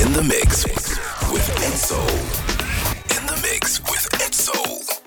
In the mix with Edsoul. In the mix with Edsoul.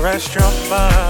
restaurant bar.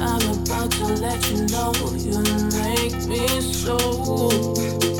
i'm about to let you know you make me so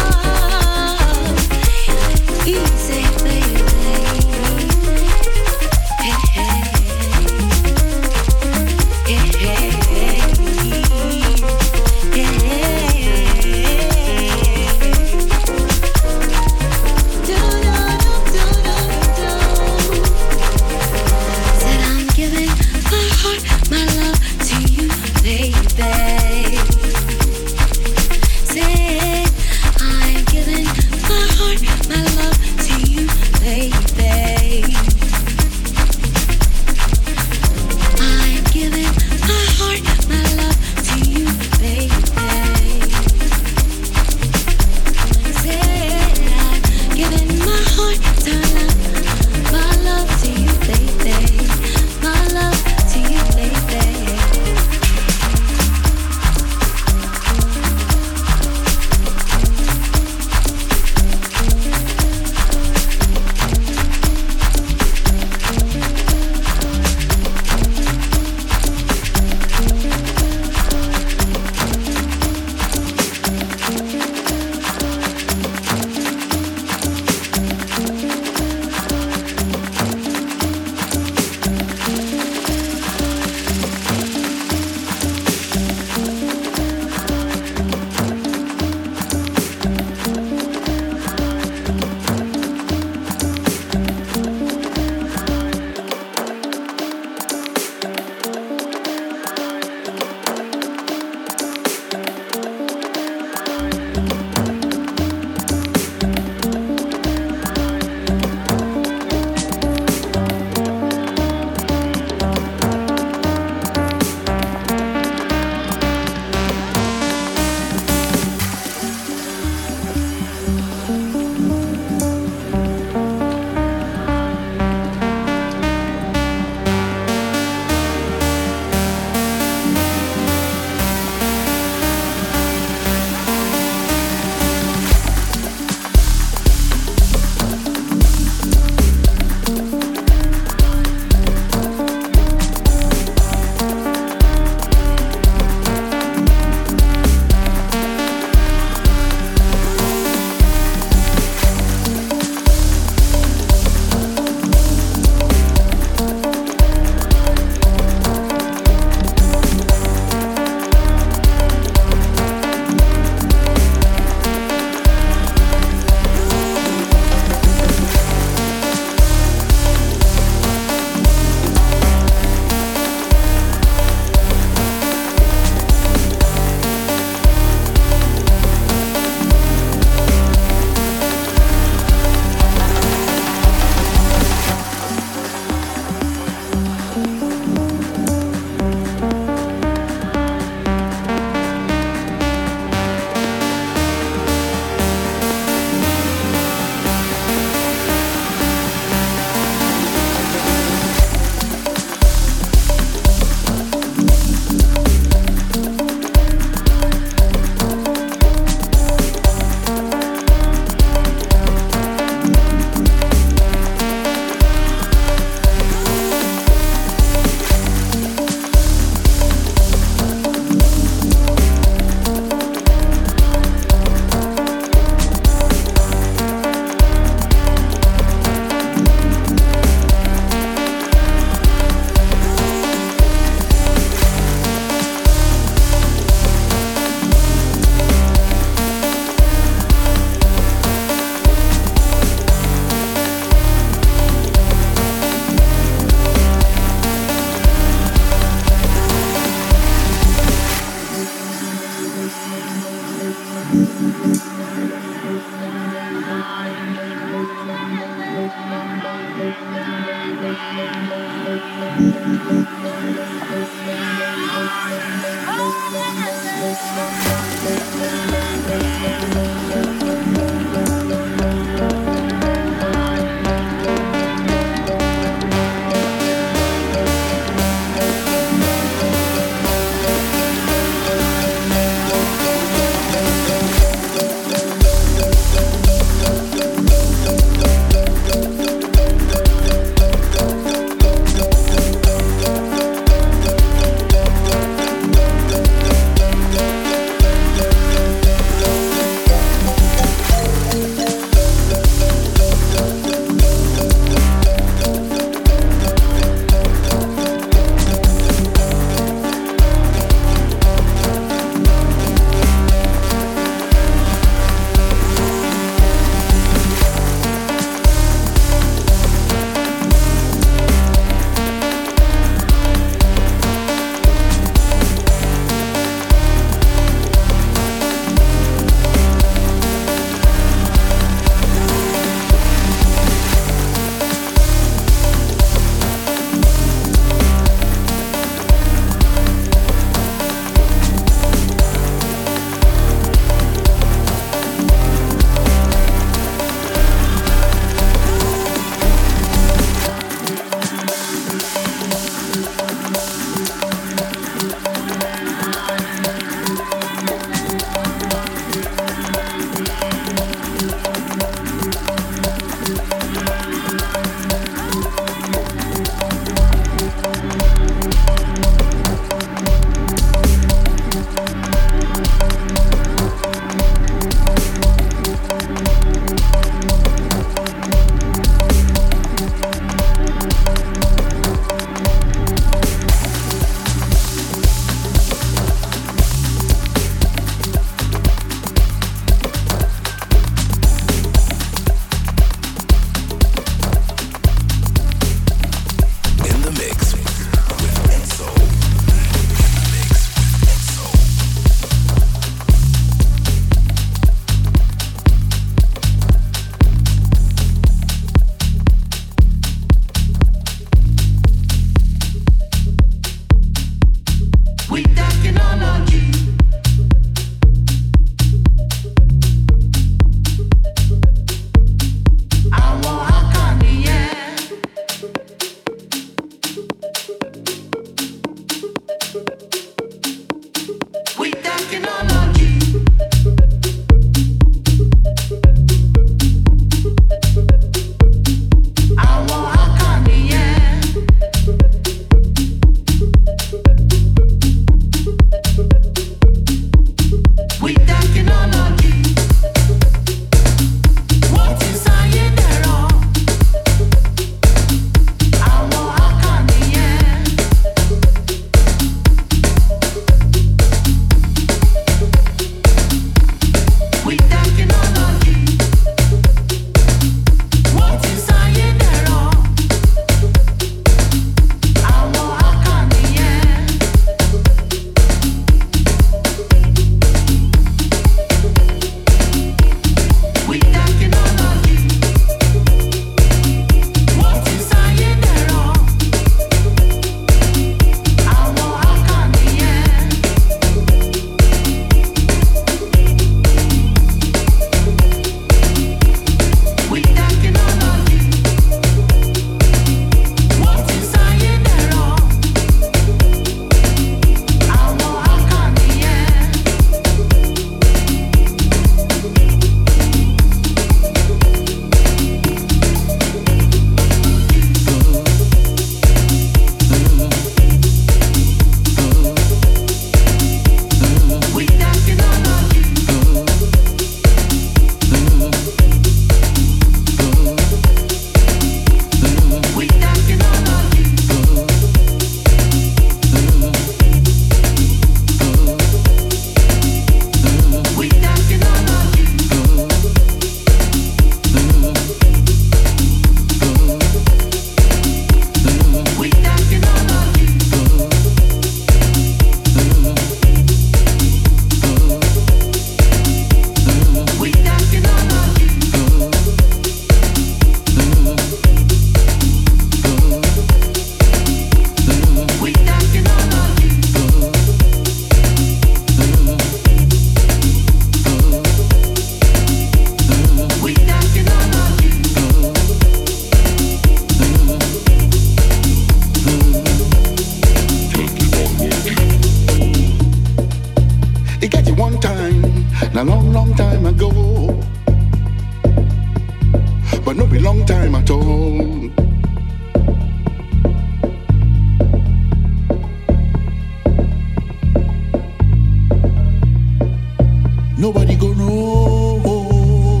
Nobody go know.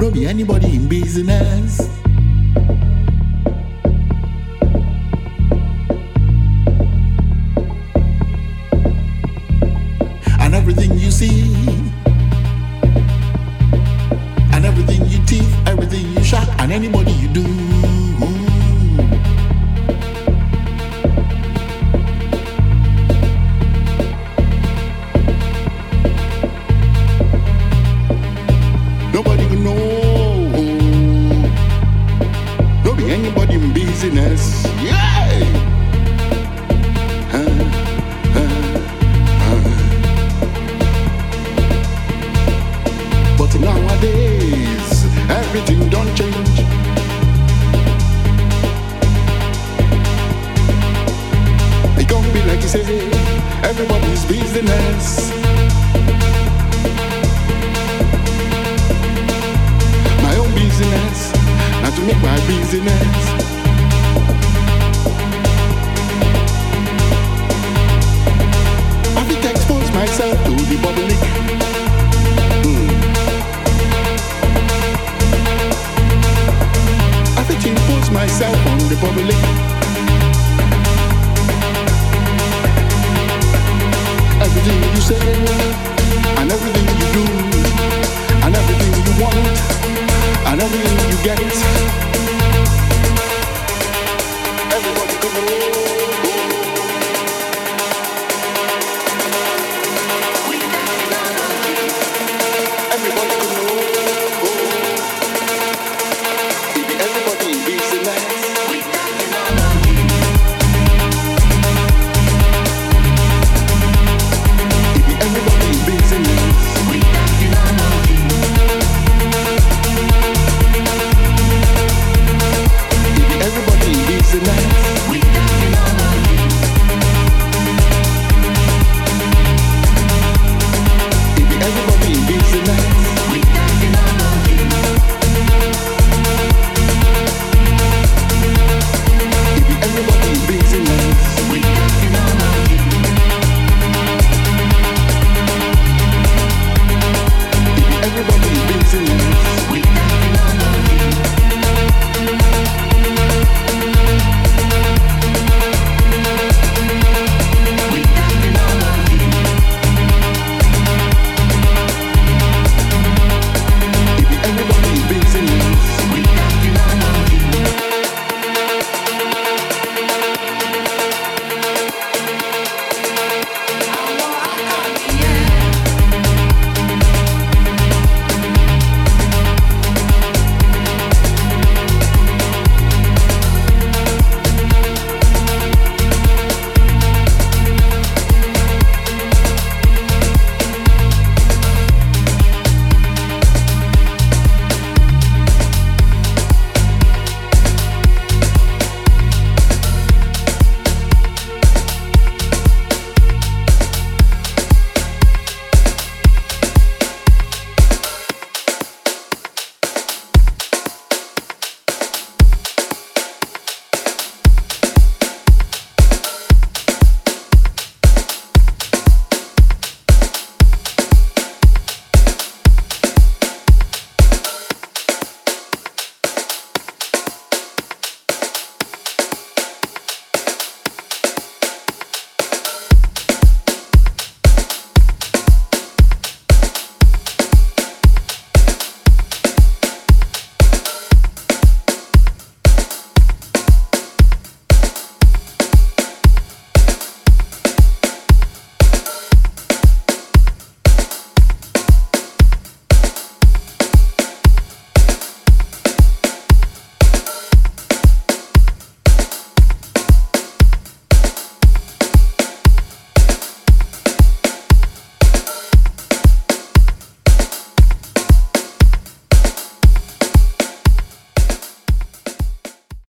No be anybody in business.